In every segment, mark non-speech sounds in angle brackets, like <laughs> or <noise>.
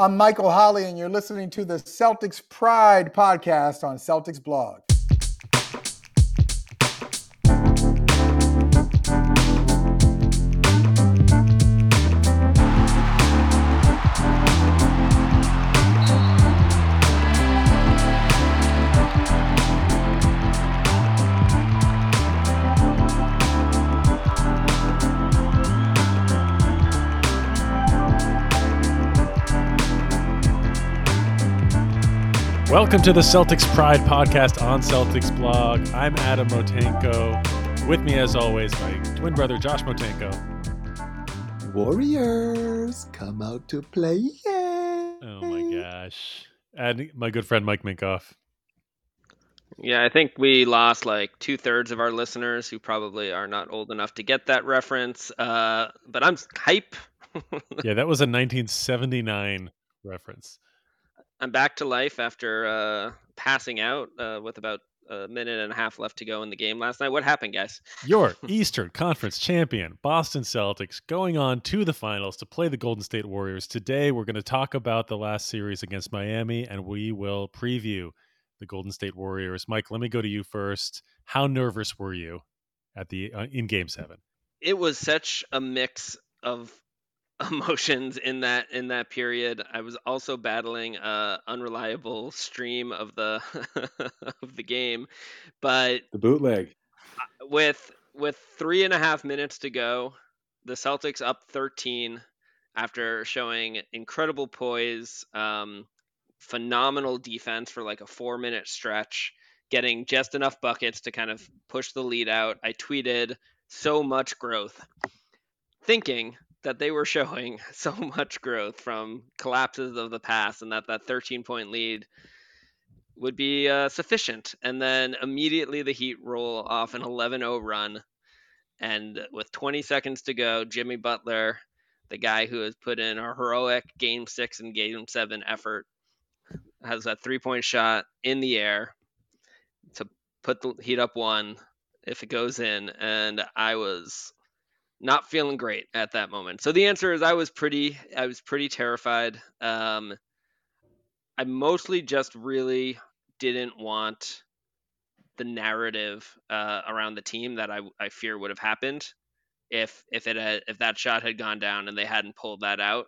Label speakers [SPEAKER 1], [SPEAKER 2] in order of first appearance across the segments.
[SPEAKER 1] I'm Michael Holly, and you're listening to the Celtics Pride podcast on Celtics Blog.
[SPEAKER 2] Welcome to the Celtics Pride podcast on Celtics blog. I'm Adam Motenko. With me, as always, my twin brother Josh Motenko.
[SPEAKER 3] Warriors, come out to play.
[SPEAKER 2] Oh my gosh. And my good friend Mike Minkoff.
[SPEAKER 4] Yeah, I think we lost like two thirds of our listeners who probably are not old enough to get that reference. Uh, but I'm hype. <laughs>
[SPEAKER 2] yeah, that was a 1979 reference.
[SPEAKER 4] I'm back to life after uh, passing out uh, with about a minute and a half left to go in the game last night. What happened, guys?
[SPEAKER 2] Your <laughs> Eastern Conference champion, Boston Celtics, going on to the finals to play the Golden State Warriors. Today, we're going to talk about the last series against Miami, and we will preview the Golden State Warriors. Mike, let me go to you first. How nervous were you at the uh, in Game Seven?
[SPEAKER 4] It was such a mix of emotions in that in that period. I was also battling a unreliable stream of the <laughs> of the game, but
[SPEAKER 3] the bootleg
[SPEAKER 4] with with three and a half minutes to go, the Celtics up 13 after showing incredible poise, um, phenomenal defense for like a four minute stretch, getting just enough buckets to kind of push the lead out. I tweeted so much growth, thinking that they were showing <laughs> so much growth from collapses of the past and that that 13 point lead would be uh, sufficient. And then immediately the Heat roll off an 11 0 run. And with 20 seconds to go, Jimmy Butler, the guy who has put in a heroic game six and game seven effort, has that three point shot in the air to put the Heat up one if it goes in. And I was not feeling great at that moment. So the answer is I was pretty I was pretty terrified. Um, I mostly just really didn't want the narrative uh, around the team that I, I fear would have happened if if it had, if that shot had gone down and they hadn't pulled that out.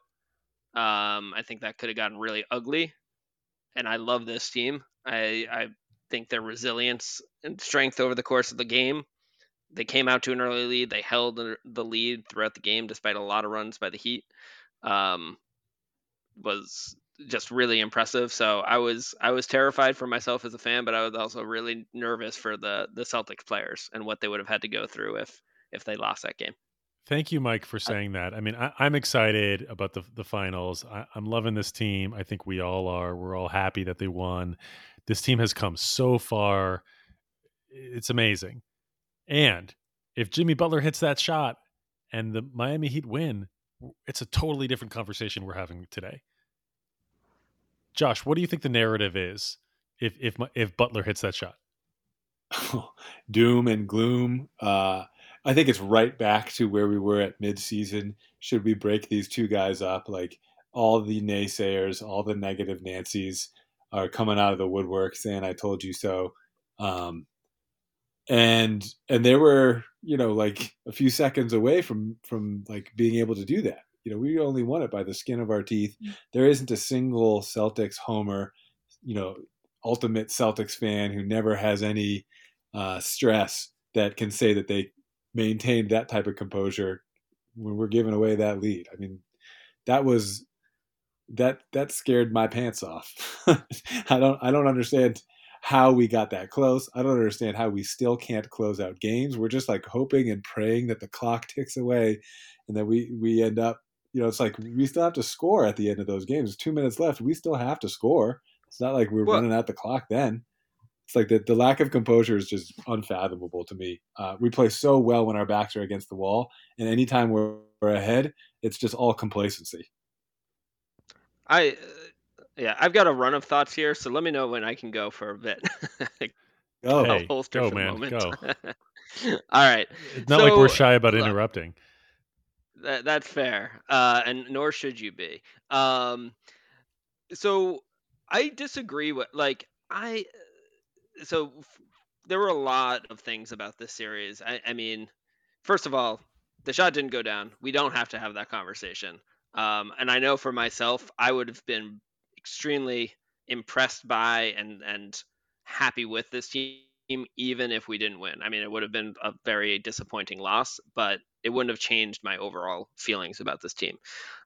[SPEAKER 4] Um, I think that could have gotten really ugly. And I love this team. I I think their resilience and strength over the course of the game they came out to an early lead. They held the lead throughout the game despite a lot of runs by the Heat. Um, was just really impressive. So I was I was terrified for myself as a fan, but I was also really nervous for the the Celtics players and what they would have had to go through if if they lost that game.
[SPEAKER 2] Thank you, Mike, for saying that. I mean, I, am excited about the the finals. I, I'm loving this team. I think we all are. We're all happy that they won. This team has come so far. It's amazing. And if Jimmy Butler hits that shot and the Miami Heat win, it's a totally different conversation we're having today. Josh, what do you think the narrative is if if if Butler hits that shot? <laughs>
[SPEAKER 3] Doom and gloom. Uh, I think it's right back to where we were at midseason. Should we break these two guys up? Like all the naysayers, all the negative Nancy's are coming out of the woodwork saying "I told you so." Um, and and they were you know like a few seconds away from from like being able to do that. You know we only won it by the skin of our teeth. Mm. there isn't a single celtics homer you know ultimate celtics fan who never has any uh, stress that can say that they maintained that type of composure when we're giving away that lead. I mean that was that that scared my pants off. <laughs> I don't i don't understand how we got that close. I don't understand how we still can't close out games. We're just like hoping and praying that the clock ticks away and that we we end up, you know, it's like we still have to score at the end of those games. Two minutes left. We still have to score. It's not like we're well, running out the clock then. It's like the, the lack of composure is just unfathomable to me. Uh, we play so well when our backs are against the wall, and anytime we're, we're ahead, it's just all complacency.
[SPEAKER 4] I yeah, I've got a run of thoughts here, so let me know when I can go for a bit. <laughs> <laughs>
[SPEAKER 2] go, hey, go, man, <laughs> go.
[SPEAKER 4] All right.
[SPEAKER 2] It's not so, like we're shy about look, interrupting.
[SPEAKER 4] That, that's fair, uh, and nor should you be. Um, so I disagree with like I so f- there were a lot of things about this series. I, I mean, first of all, the shot didn't go down. We don't have to have that conversation. Um, and I know for myself, I would have been extremely impressed by and and happy with this team even if we didn't win. I mean, it would have been a very disappointing loss, but it wouldn't have changed my overall feelings about this team.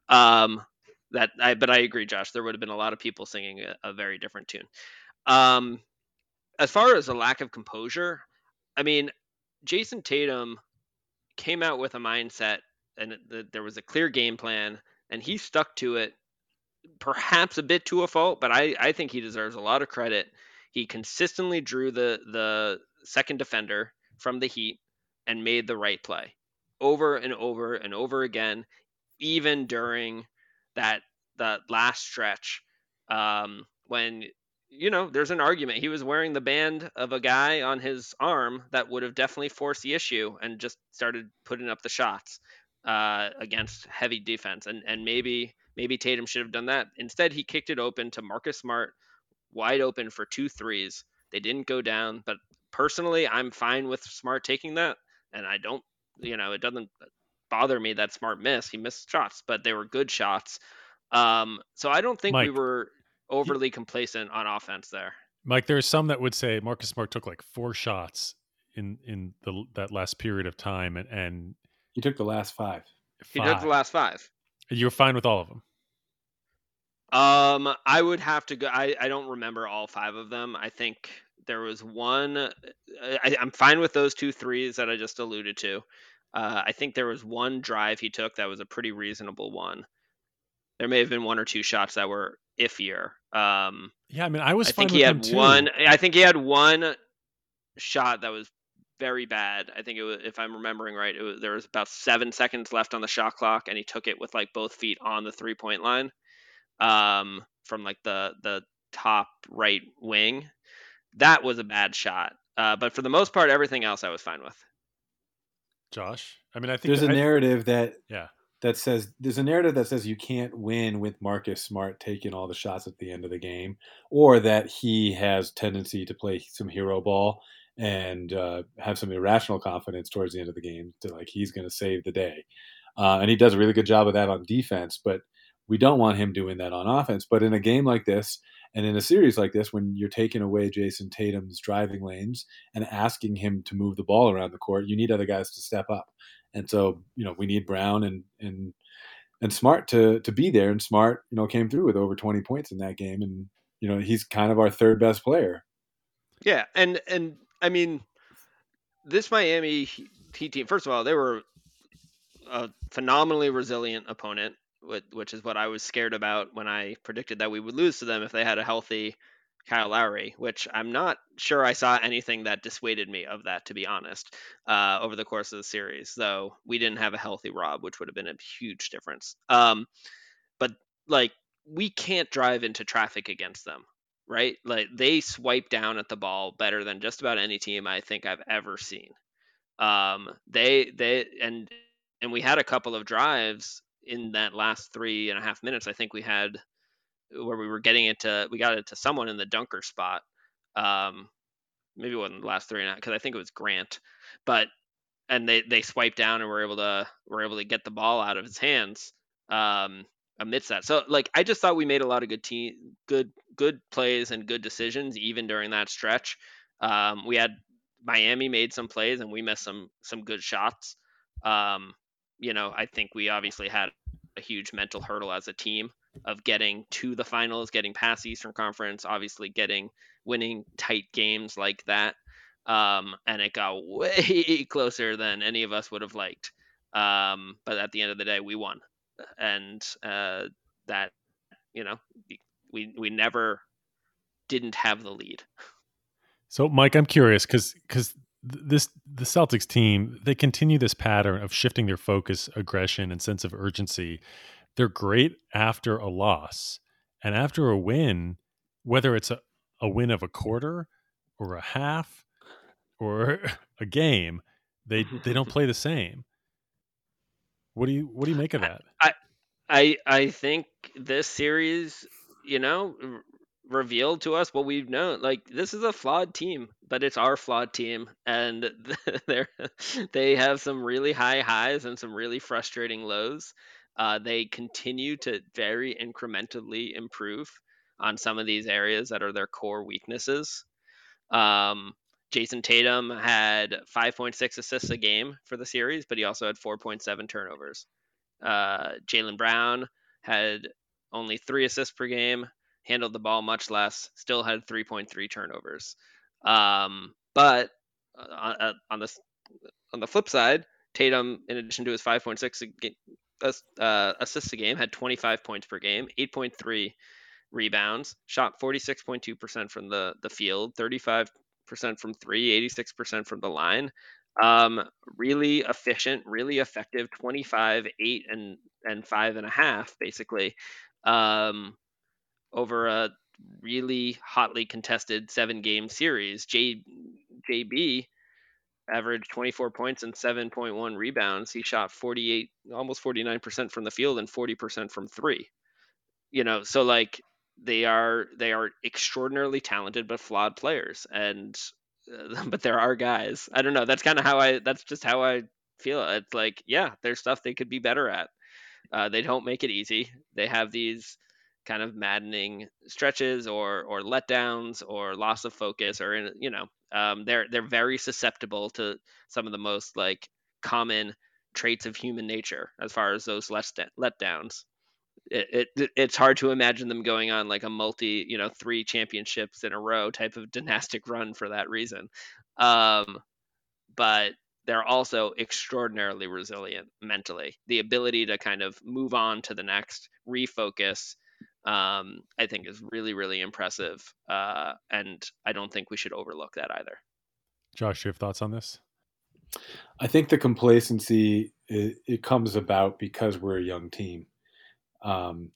[SPEAKER 4] Um, that I, but I agree, Josh. There would have been a lot of people singing a, a very different tune. Um, as far as a lack of composure, I mean, Jayson Tatum came out with a mindset and the, there was a clear game plan, and he stuck to it, perhaps a bit to a fault, but I, I think he deserves a lot of credit. He consistently drew the the second defender from the Heat and made the right play over and over and over again, even during that that last stretch um, when you know there's an argument he was wearing the band of a guy on his arm that would have definitely forced the issue and just started putting up the shots uh, against heavy defense and and maybe maybe Tatum should have done that instead he kicked it open to Marcus Smart wide open for two threes they didn't go down but personally I'm fine with Smart taking that and I don't you know it doesn't bother me that Smart missed he missed shots but they were good shots um, so I don't think
[SPEAKER 2] Mike,
[SPEAKER 4] we were overly complacent on offense there.
[SPEAKER 2] Mike, there are some that would say Marcus Smart took like four shots in in the that last period of time, and and
[SPEAKER 3] He took the last five.
[SPEAKER 4] He took the last five.
[SPEAKER 2] You're fine with all of them.
[SPEAKER 4] Um, I would have to go. I, I don't remember all five of them. I think there was one. I, I'm fine with those two threes that I just alluded to. Uh, I think there was one drive he took that was a pretty reasonable one. There may have been one or two shots that were iffier. Um,
[SPEAKER 2] yeah, I mean, I was.
[SPEAKER 4] I think he had one. I think he had one shot that was very bad. I think it was, if I'm remembering right, it was there was about seven seconds left on the shot clock, and he took it with like both feet on the three point line, um, from like the the top right wing. That was a bad shot. Uh, but for the most part, everything else I was fine with.
[SPEAKER 2] Josh, I mean, I think
[SPEAKER 3] there's a
[SPEAKER 2] I,
[SPEAKER 3] narrative that
[SPEAKER 2] yeah
[SPEAKER 3] that says there's a narrative that says you can't win with Marcus Smart taking all the shots at the end of the game, or that he has tendency to play some hero ball and uh, have some irrational confidence towards the end of the game to like he's going to save the day, uh, and he does a really good job of that on defense. But we don't want him doing that on offense. But in a game like this, and in a series like this, when you're taking away Jayson Tatum's driving lanes and asking him to move the ball around the court, you need other guys to step up. And so, you know, we need Brown and and and Smart to to be there. And Smart, you know, came through with over 20 points in that game. And you know, he's kind of our third best player.
[SPEAKER 4] Yeah, and and I mean, this Miami Heat team. First of all, they were a phenomenally resilient opponent, which is what I was scared about when I predicted that we would lose to them if they had a healthy Kyle Lowry, which I'm not sure I saw anything that dissuaded me of that, to be honest, uh, over the course of the series. Though we didn't have a healthy Rob, which would have been a huge difference. Um, but like we can't drive into traffic against them, right? Like they swipe down at the ball better than just about any team I think I've ever seen. Um, they they and and we had a couple of drives in that last three and a half minutes. I think we had where we were getting it to we got it to someone in the dunker spot. Um, maybe it wasn't the last three and because I think it was Grant, but and they they swiped down and were able to were able to get the ball out of his hands um, amidst that. So like I just thought we made a lot of good team good good plays and good decisions even during that stretch. Um, we had Miami made some plays and we missed some some good shots. Um, you know, I think we obviously had a huge mental hurdle as a team of getting to the finals, getting past the Eastern Conference, obviously getting winning tight games like that. Um, and it got <laughs> way closer than any of us would have liked. Um, but at the end of the day, we won, and uh, that you know we we never didn't have the lead.
[SPEAKER 2] So, Mike, I'm curious because because this the Celtics team they continue this pattern of shifting their focus, aggression, and sense of urgency they're great after a loss and after a win whether it's a, a win of a quarter or a half or <laughs> a game they they don't <laughs> play the same what do you what do you make of that
[SPEAKER 4] i i i think this series you know, r- revealed to us what we've known. Like this is a flawed team, but it's our flawed team, and <laughs> they they have some really high highs and some really frustrating lows. Uh, they continue to very incrementally improve on some of these areas that are their core weaknesses. Um, Jayson Tatum had 5.6 assists a game for the series, but he also had 4.7 turnovers. Uh, Jaylen Brown had only three assists per game, handled the ball much less, still had 3.3 turnovers. Um, but uh, uh, on the on the flip side, Tatum, in addition to his 5.6 uh, assists a game, had 25 points per game, 8.3 rebounds, shot 46.2% from the the field, 35% from three, 86% from the line. Um, really efficient, really effective, 25, 8, and and five and a half, basically, um, over a really hotly contested seven game series. J JB averaged 24 points and 7.1 rebounds. He shot 48, almost 49% from the field and 40% from three. You know, so like they are they are extraordinarily talented but flawed players, and <laughs> but there are guys. I don't know. That's kind of how I. That's just how I feel. It's like, yeah, there's stuff they could be better at. Uh, they don't make it easy. They have these kind of maddening stretches or or letdowns or loss of focus or in you know um, they're they're very susceptible to some of the most like common traits of human nature as far as those let letdowns it, it it's hard to imagine them going on like a multi you know three championships in a row type of <laughs> dynastic run for that reason. Um, but they're also extraordinarily resilient mentally. The ability to kind of move on to the next refocus um, i think is really really impressive uh, and i don't think we should overlook that either.
[SPEAKER 2] Josh you have thoughts on this?
[SPEAKER 3] I think the complacency it, it comes about because we're a young team um,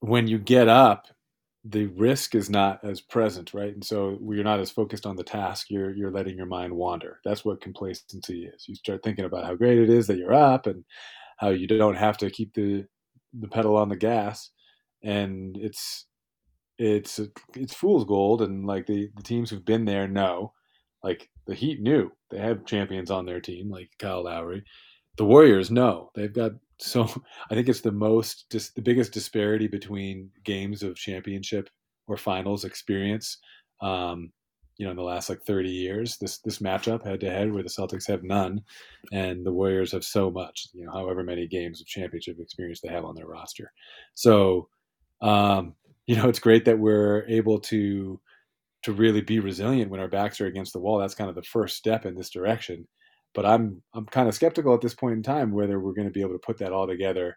[SPEAKER 3] when you get up, the risk is not as present, right? And so you're not as focused on the task. You're you're letting your mind wander. That's what complacency is. You start thinking about how great it is that you're up and how you don't have to keep the the pedal on the gas, and it's it's it's fool's gold. And like the the teams who've been there know, like the Heat knew they have champions on their team, like Kyle Lowry. The Warriors know they've got so <laughs> I think it's the most just the biggest disparity between games of championship or finals experience. Um, you know, in the last like 30 years, this this matchup head to head where the Celtics have none, and the Warriors have so much. You know, however many games of championship experience they have on their roster. So, um, you know, it's great that we're able to to really be resilient when our backs are against the wall. That's kind of the first step in this direction but I'm I'm kind of skeptical at this point in time whether we're going to be able to put that all together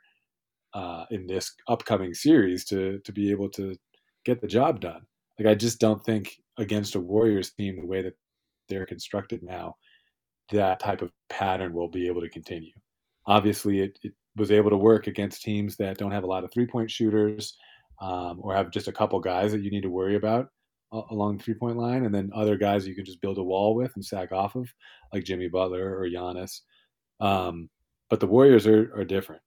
[SPEAKER 3] uh, in this upcoming series to to be able to get the job done. Like I just don't think against a Warriors team the way that they're constructed now, that type of pattern will be able to continue. Obviously, it, it was able to work against teams that don't have a lot of three point shooters um, or have just a couple guys that you need to worry about along the three point line, and then other guys you can just build a wall with and sack off of, like Jimmy Butler or Giannis. Um, but the Warriors are, are different.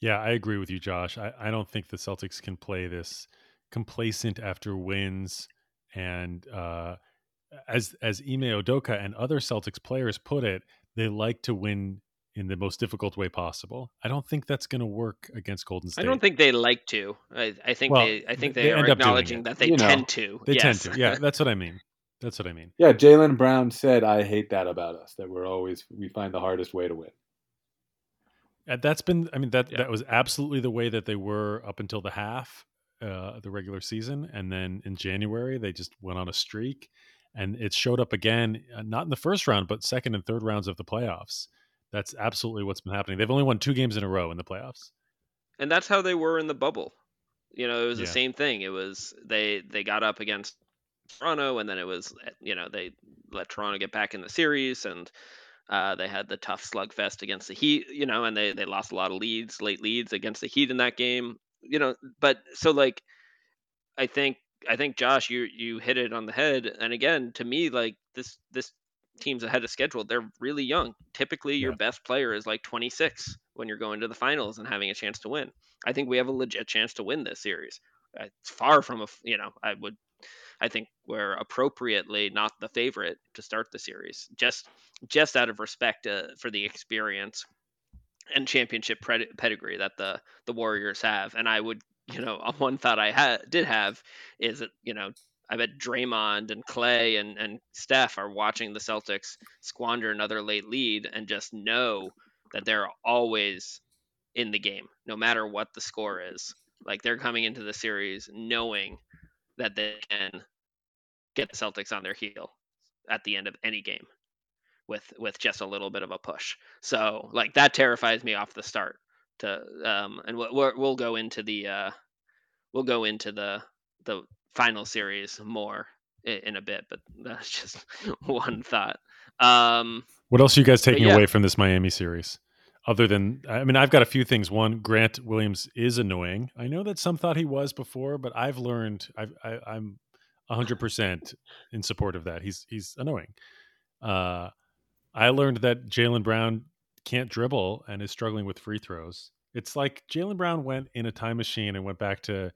[SPEAKER 2] Yeah, I agree with you, Josh. I, I don't think the Celtics can play this complacent after wins. And uh, as as Ime Udoka and other Celtics players put it, they like to win in the most difficult way possible. I don't think that's going to work against Golden State.
[SPEAKER 4] I don't think they like to. I, I think well, they. I think they, they are acknowledging that they you tend know, to.
[SPEAKER 2] They
[SPEAKER 4] yes.
[SPEAKER 2] tend to. Yeah, that's what I mean. <laughs> That's what I mean.
[SPEAKER 3] Yeah, Jaylen Brown said, "I hate that about us. That we're always we find the hardest way to win."
[SPEAKER 2] And that's been. I mean that yeah. that was absolutely the way that they were up until the half, uh, the regular season, and then in January they just went on a streak, and it showed up again, uh, not in the first round, but second and third rounds of the playoffs. That's absolutely what's been happening. They've only won two games in a row in the playoffs.
[SPEAKER 4] And that's how they were in the bubble. You know, it was yeah. the same thing. It was they they got up against Toronto, and then it was you know they let Toronto get back in the series, and uh, they had the tough slugfest against the Heat. You know, and they they lost a lot of leads, late leads against the Heat in that game. You know, but so like, I think I think Josh, you you hit it on the head. And again, to me, like this this teams ahead of schedule, they're really young. Typically, your
[SPEAKER 2] Yeah.
[SPEAKER 4] best player is like 26 when you're going to the finals and having a chance to win. I think we have a legit chance to win this series. Uh, It's far from a, you know, I would, I think we're appropriately not the favorite to start the series, just just out of respect uh, for the experience and championship pred- pedigree that the the Warriors have. And I would, you know, <laughs> one thought I had did have is that you know I bet Draymond and Klay and and Steph are watching the Celtics squander another late lead and just know that they're always in the game, no matter what the score is. Like they're coming into the series knowing that they can get the Celtics on their heel at the end of any game with with just a little bit of a push. So like that terrifies me off the start. To um, and we'll we'll go into the uh, we'll go into the the final series more in, in a bit, but that's <laughs> just one thought. Um,
[SPEAKER 2] What else are you guys taking
[SPEAKER 4] yeah.
[SPEAKER 2] away from this Miami series? Other than, I mean, I've got a few things. One, Grant Williams is annoying. I know that some thought he was before, but I've learned I've, I, I'm 100% in support of that. He's he's annoying. Uh, I learned that Jaylen Brown can't dribble and is struggling with free throws. It's like Jaylen Brown went in a time machine and went back to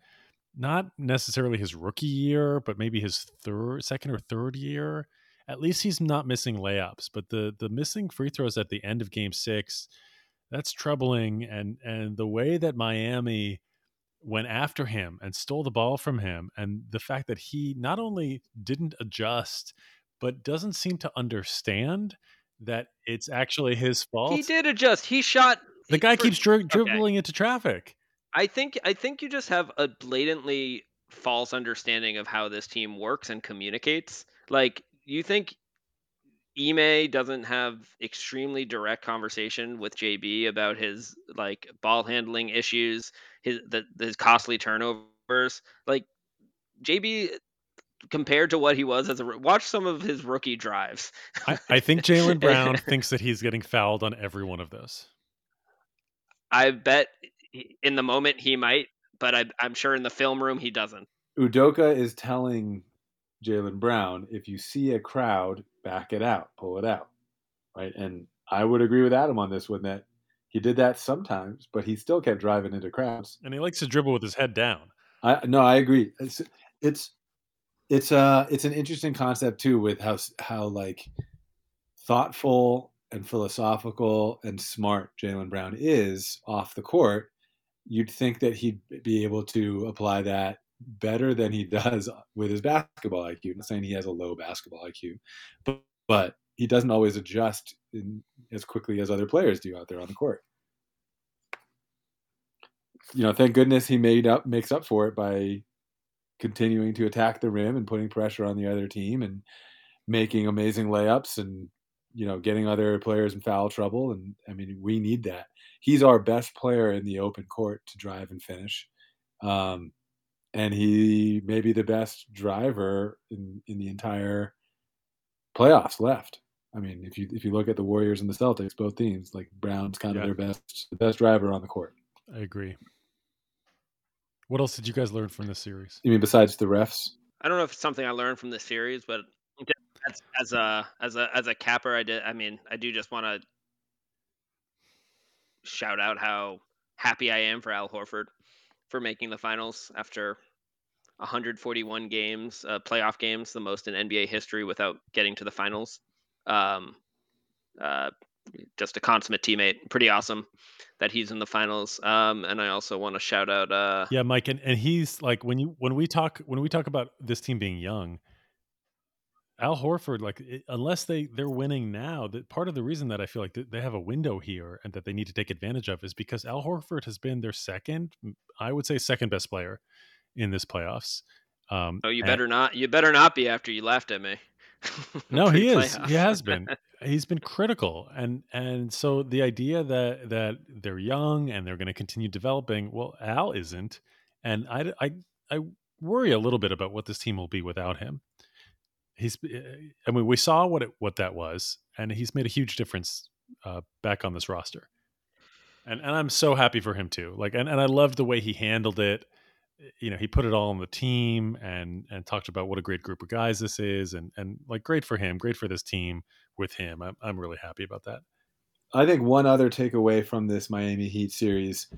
[SPEAKER 2] not necessarily his rookie year, but maybe his third, second or third year. At least he's not missing layups, but the the missing free throws at the end of Game Six, that's troubling. And and the way that Miami went after him and stole the ball from him, and the fact that he not only didn't adjust, but doesn't seem to understand that it's actually his fault.
[SPEAKER 4] he did adjust. He shot.
[SPEAKER 2] The guy
[SPEAKER 4] for-
[SPEAKER 2] keeps dri-
[SPEAKER 4] okay.
[SPEAKER 2] dribbling into traffic.
[SPEAKER 4] I think I think you just have a blatantly false understanding of how this team works and communicates. Like you think Ime doesn't have extremely direct conversation with JB about his like ball handling issues, his the his costly turnovers. Like JB compared to what he was as a watch some of his rookie drives.
[SPEAKER 2] I, I think Jaylen <laughs> Brown thinks that he's getting fouled on every one of those.
[SPEAKER 4] I bet in the moment he might, but I, I'm sure in the film room he doesn't.
[SPEAKER 3] Udoka is telling Jaylen Brown, if you see a crowd, back it out, pull it out, right? And I would agree with Adam on this one that he did that sometimes, but he still kept driving into crowds.
[SPEAKER 2] And he likes to dribble with his head down.
[SPEAKER 3] I no, I agree. It's it's it's uh it's an interesting concept too with how how like thoughtful and philosophical and smart Jaylen Brown is off the court. You'd think that he'd be able to apply that better than he <laughs> does with his basketball IQ. I'm not saying he has a low basketball IQ, but but he doesn't always adjust in, as quickly as other players do out there on the court. You know, thank goodness he made up makes up for it by continuing to attack the rim and putting pressure on the other team and making amazing layups and you know getting other players in foul trouble and I mean we need that. He's our best player in the open court to drive and finish. Um, and he may be the best driver in, in the entire playoffs left. I mean, if you if you look at the Warriors and the Celtics, both teams, like Brown's kind
[SPEAKER 2] Yeah.
[SPEAKER 3] of their best the best driver on the court.
[SPEAKER 2] I agree. What else did you guys learn from this series?
[SPEAKER 3] You mean besides the refs?
[SPEAKER 4] I don't know if it's something I learned from this series, but as, as a as a as a capper, I did. I mean, I do just want to shout out how happy I am for Al Horford for making the finals after 141 games, uh, playoff games, the most in NBA history without getting to the finals. Um, uh, just a consummate teammate. Pretty awesome that he's in the finals. Um, and I also want to shout out. Uh,
[SPEAKER 2] Yeah, Mike, and, and he's like when you when we talk when we talk about this team being young, Al Horford, like it, unless they they're winning now, that part of the reason that I feel like th- they have a window here and that they need to take advantage of is because Al Horford has been their second, I would say, second best player in this playoffs. Um,
[SPEAKER 4] Oh, you
[SPEAKER 2] and-
[SPEAKER 4] better not. You better not be after you laughed at me. <laughs>
[SPEAKER 2] No, he is. He has been. He's been critical, and and so the idea that that they're young and they're going to continue developing. Well, Al isn't, and I I I worry a little bit about what this team will be without him. He's. eh, I mean, we saw what it what that was, and he's made a huge difference uh, back on this roster. And and I'm so happy for him too. Like, and and I loved the way he handled it you know he put it all on the team and and talked about what a great group of guys this is and and like great for him great for this team with him. I'm I'm really happy about that.
[SPEAKER 3] I think one other takeaway from this Miami Heat series,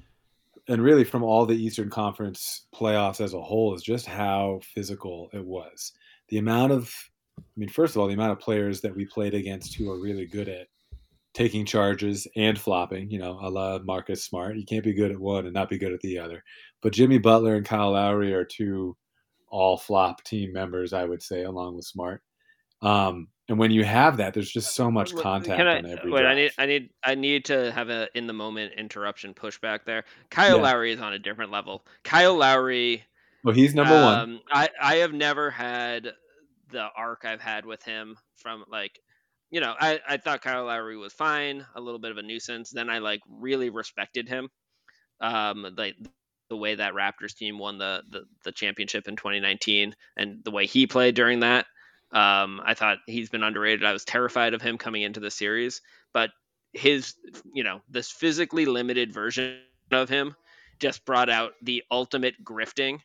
[SPEAKER 3] and really from all the Eastern Conference playoffs as a whole, is just how physical it was. The amount of, I mean, first of all, the amount of players that we played against who are really good at taking charges and flopping, you know, a la Marcus Smart. You can't be good at one and not be good at the other. But Jimmy Butler and Kyle Lowry are two all flop team members, I would say, along with Smart. Um, and when you have that, there's just so much contact
[SPEAKER 4] I,
[SPEAKER 3] on every.
[SPEAKER 4] Wait,
[SPEAKER 3] drive.
[SPEAKER 4] I need, I need, I need to have a in the moment interruption pushback there. Kyle
[SPEAKER 3] Yeah.
[SPEAKER 4] Lowry is on a different level. Kyle Lowry,
[SPEAKER 3] Well, he's number one.
[SPEAKER 4] um, I, I have never had the arc I've had with him from like, you know, I, I thought Kyle Lowry was fine, a little bit of a nuisance. Then I like really respected him. Um, like the way that Raptors team won the, the the championship in 2019 and the way he played during that. Um, I thought he's been underrated. I was terrified of him coming into the series, but his, you know, this physically limited version of him just brought out the ultimate grifting.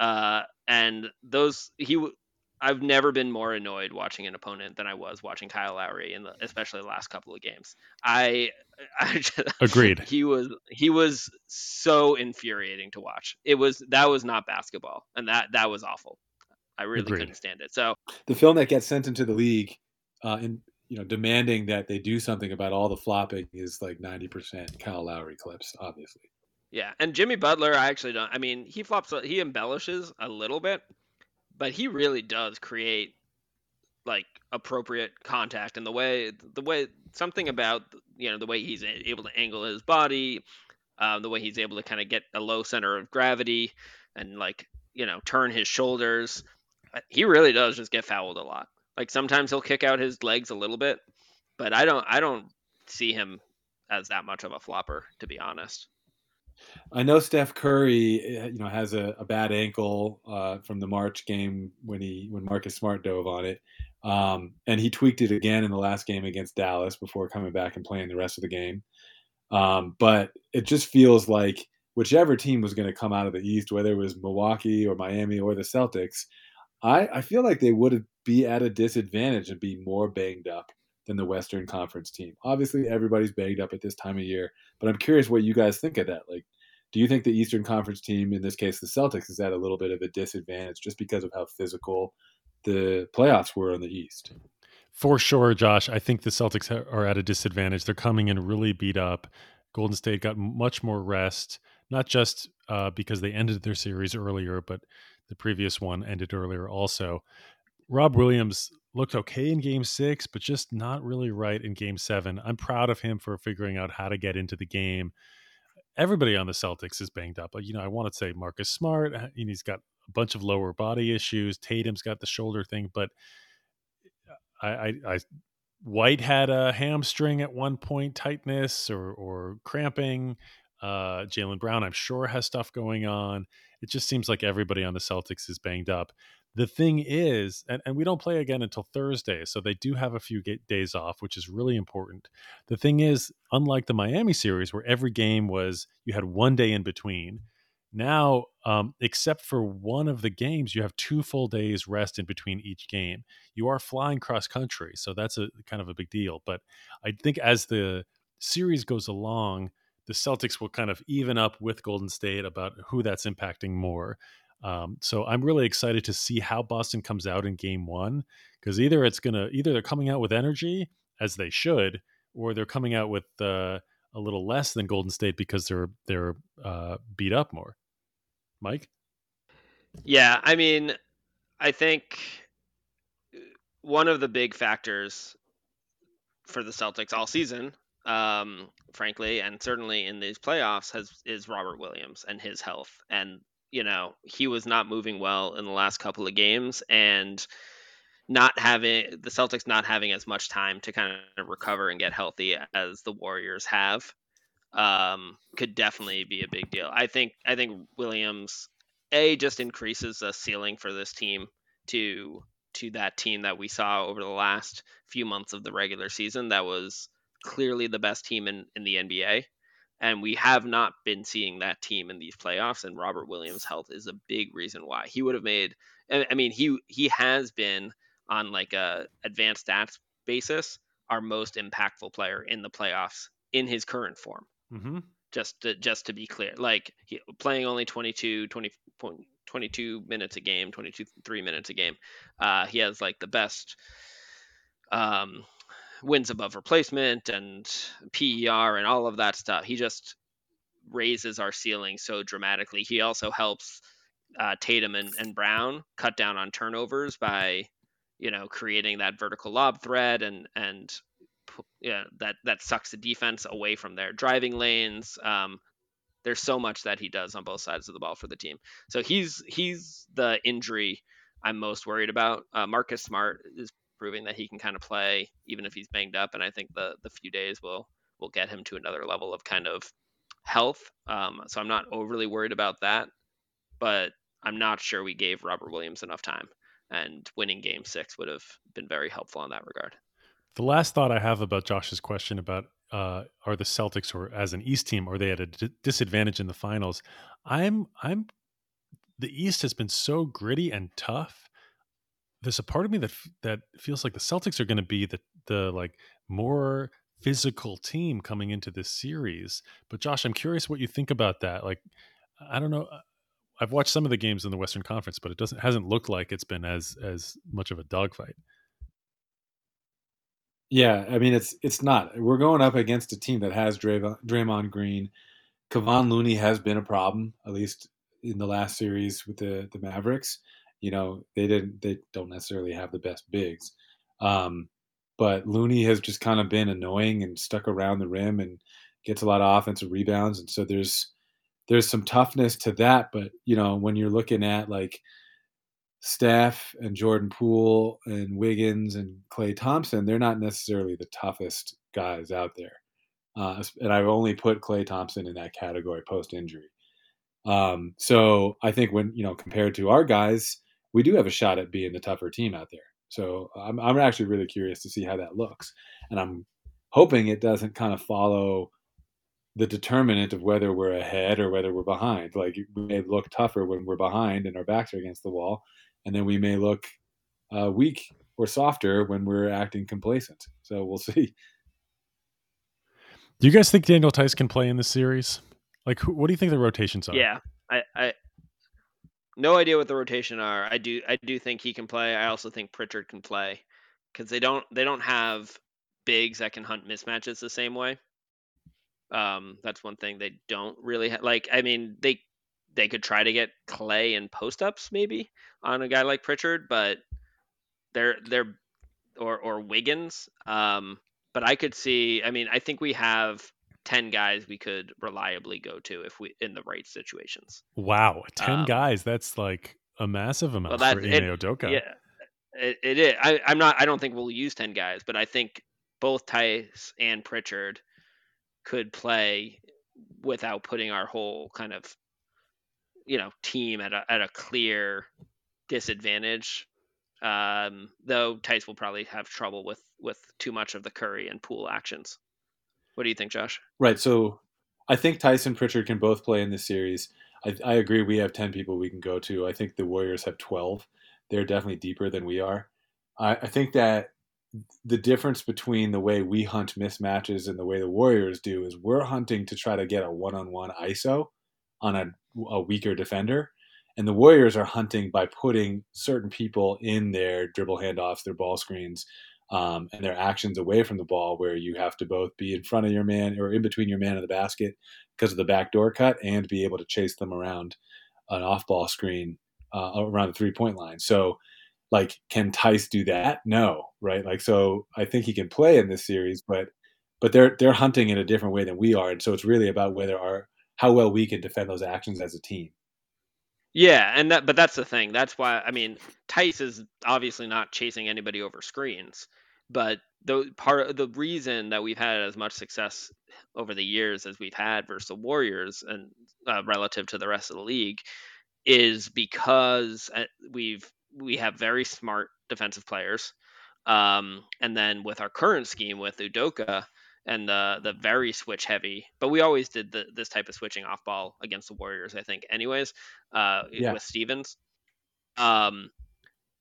[SPEAKER 4] Uh, and those he, w- I've never been more annoyed watching an opponent than I was watching Kyle Lowry in the, especially the last couple of games. I, <laughs> I just,
[SPEAKER 2] Agreed.
[SPEAKER 4] he was he was so infuriating to watch. It was that was not basketball, and that that was awful. I really
[SPEAKER 2] Agreed.
[SPEAKER 4] couldn't stand it. So
[SPEAKER 3] the film that gets sent into the league, uh, and you know, demanding that they do something about all the flopping is like ninety percent Kyle Lowry clips, obviously.
[SPEAKER 4] Yeah, and Jimmy Butler, I actually don't. I mean, he flops, he embellishes a little bit, but he really does create like appropriate contact and the way the way something about you know the way he's able to angle his body, uh, the way he's able to kind of get a low center of gravity and like you know turn his shoulders. Uh, He really does just get fouled a lot. Like sometimes he'll kick out his legs a little bit, but I don't I don't see him as that much of a flopper to be honest.
[SPEAKER 3] I know Steph Curry, eh, you know, has a, a bad ankle uh, from the March game when he when Marcus Smart dove on it, um, and he tweaked it again in the last game against Dallas before coming back and playing the rest of the game. Um, but it just feels like whichever team was going to come out of the East, whether it was Milwaukee or Miami or the Celtics, I, I feel like they would be at a disadvantage and be more banged up than the Western Conference team. Obviously, everybody's banged up at this time of year, but I'm curious what you guys think of that. Like, do you think the Eastern Conference team, in this case the Celtics, is at a little bit of a disadvantage just because of how physical the playoffs were in the East?
[SPEAKER 2] For sure, Josh. I think the Celtics are at a disadvantage. They're coming in really beat up. Golden State got much more rest, not just uh, because they ended their series earlier, but the previous one ended earlier also. Rob Williams looked okay in game six, but just not really right in game seven. I'm proud of him for figuring out how to get into the game. Everybody on the Celtics is banged up. You know, I want to say Marcus Smart, uh, and he's got a bunch of lower body issues. Tatum's got the shoulder thing, but I, I, I White had a hamstring at one point, tightness or or cramping. Uh, Jaylen Brown, I'm sure, has stuff going on. It just seems like everybody on the Celtics is banged up. The thing is, and, and we don't play again until Thursday, so they do have a few days off, which is really important. The thing is, unlike the Miami series, where every game was you had one day in between, now, um, except for one of the games, you have two full days rest in between each game. You are flying cross country, so that's a kind of a big deal. But I think as the series goes along, the Celtics will kind of even up with Golden State about who that's impacting more. Um, so I'm really excited to see how Boston comes out in Game One because either it's gonna either they're coming out with energy as they should, or they're coming out with uh, a little less than Golden State because they're they're uh, beat up more. Mike,
[SPEAKER 4] Yeah, I mean, I think one of the big factors for the Celtics all season, um, frankly, and certainly in these playoffs, has is Robert Williams and his health. And you know, he was not moving well in the last couple of games, and not having the Celtics not having as much time to kind of recover and get healthy as the Warriors have um, could definitely be a big deal. I think I think Williams a just increases the ceiling for this team to to that team that we saw over the last few months of the regular season that was clearly the best team in, in the NBA. And we have not been seeing that team in these playoffs. And Robert Williams' health is a big reason why. He would have made I mean, he he has been on like a advanced stats basis our most impactful player in the playoffs in his current form.
[SPEAKER 2] Mm-hmm.
[SPEAKER 4] Just to, just to be clear, like he, playing only 22, 20, 22 minutes a game, 22, three minutes a game. Uh, he has like the best um, wins above replacement and PER and all of that stuff. He just raises our ceiling so dramatically. He also helps uh, Tatum and, and Brown cut down on turnovers by, you know, creating that vertical lob thread and and yeah, that that sucks the defense away from their driving lanes. Um, there's so much that he does on both sides of the ball for the team. So he's he's the injury I'm most worried about. Uh, Marcus Smart is proving that he can kind of play even if he's banged up, and I think the the few days will will get him to another level of kind of health. Um, so I'm not overly worried about that, but I'm not sure we gave Robert Williams enough time, and winning Game Six would have been very helpful in that regard.
[SPEAKER 2] The last thought I have about Josh's question about uh, are the Celtics or as an East team are they at a d- disadvantage in the finals? I'm I'm the East has been so gritty and tough. There's a part of me that that feels like the Celtics are going to be the the like more physical team coming into this series. But Josh, I'm curious what you think about that. Like, I don't know. I've watched some of the games in the Western Conference, but it doesn't hasn't looked like it's been as as much of a dogfight.
[SPEAKER 3] Yeah, I mean it's it's not. We're going up against a team that has Draymond, Draymond Green. Kevon Looney has been a problem, at least in the last series with the the Mavericks. You know, they didn't they don't necessarily have the best bigs. Um, but Looney has just kind of been annoying and stuck around the rim and gets a lot of offensive rebounds. And so there's there's some toughness to that. But you know, when you're looking at like Steph and Jordan Poole and Wiggins and Klay Thompson, they're not necessarily the toughest guys out there. Uh, and I've only put Klay Thompson in that category post injury. Um, so I think when, you know, compared to our guys, we do have a shot at being the tougher team out there. So I'm, I'm actually really curious to see how that looks. And I'm hoping it doesn't kind of follow the determinant of whether we're ahead or whether we're behind. Like we may look tougher when we're behind and our backs are against the wall, and then we may look uh, weak or softer when we're acting complacent. So we'll <laughs> see.
[SPEAKER 2] Do you guys think Daniel Theis can play in this series? Like, who, what do you think the rotations are?
[SPEAKER 4] Yeah, I, I, no idea what the rotation are. I do, I do think he can play. I also think Pritchard can play because they don't, they don't have bigs that can hunt mismatches the same way. Um, that's one thing they don't really ha- like. I mean, they they could try to get Klay and post ups maybe on a guy like Pritchard, but they're they're or or Wiggins. Um, but I could see. I mean, I think we have ten guys we could reliably go to if we in the right situations.
[SPEAKER 2] Wow, ten um, guys. That's like a massive amount well, that, for Ime Udoka.
[SPEAKER 4] Yeah, it, it is. I, I'm not. I don't think we'll use ten guys, but I think both Theis and Pritchard could play without putting our whole kind of you know team at a at a clear disadvantage. Um, though Theis will probably have trouble with with too much of the Curry and Poole actions. What do you think, Josh?
[SPEAKER 3] Right. So I think Tyson Pritchard can both play in this series. I, I agree. We have ten people we can go to. I think the Warriors have twelve. They're definitely deeper than we are. I, I think that the difference between the way we hunt mismatches and the way the Warriors do is we're hunting to try to get a one-on-one ISO on a, a weaker defender. And the Warriors are hunting by putting certain people in their dribble handoffs, their ball screens, um, and their actions away from the ball, where you have to both be in front of your man or in between your man and the basket because of the backdoor cut, and be able to chase them around an off-ball screen uh, around the three-point line. So, like, can Theis do that? No, right? Like, so I think he can play in this series, but but they're they're hunting in a different way than we are, and so it's really about whether our how well we can defend those actions as a team.
[SPEAKER 4] Yeah, and that but that's the thing. That's why I mean Theis is obviously not chasing anybody over screens, but the part of the reason that we've had as much success over the years as we've had versus the Warriors and uh, relative to the rest of the league is because uh, we've we have very smart defensive players. Um, and then with our current scheme with Udoka, and the the very switch heavy. But we always did the, this type of switching off ball against the Warriors, I think. Anyways, uh, yeah. with Stevens, um,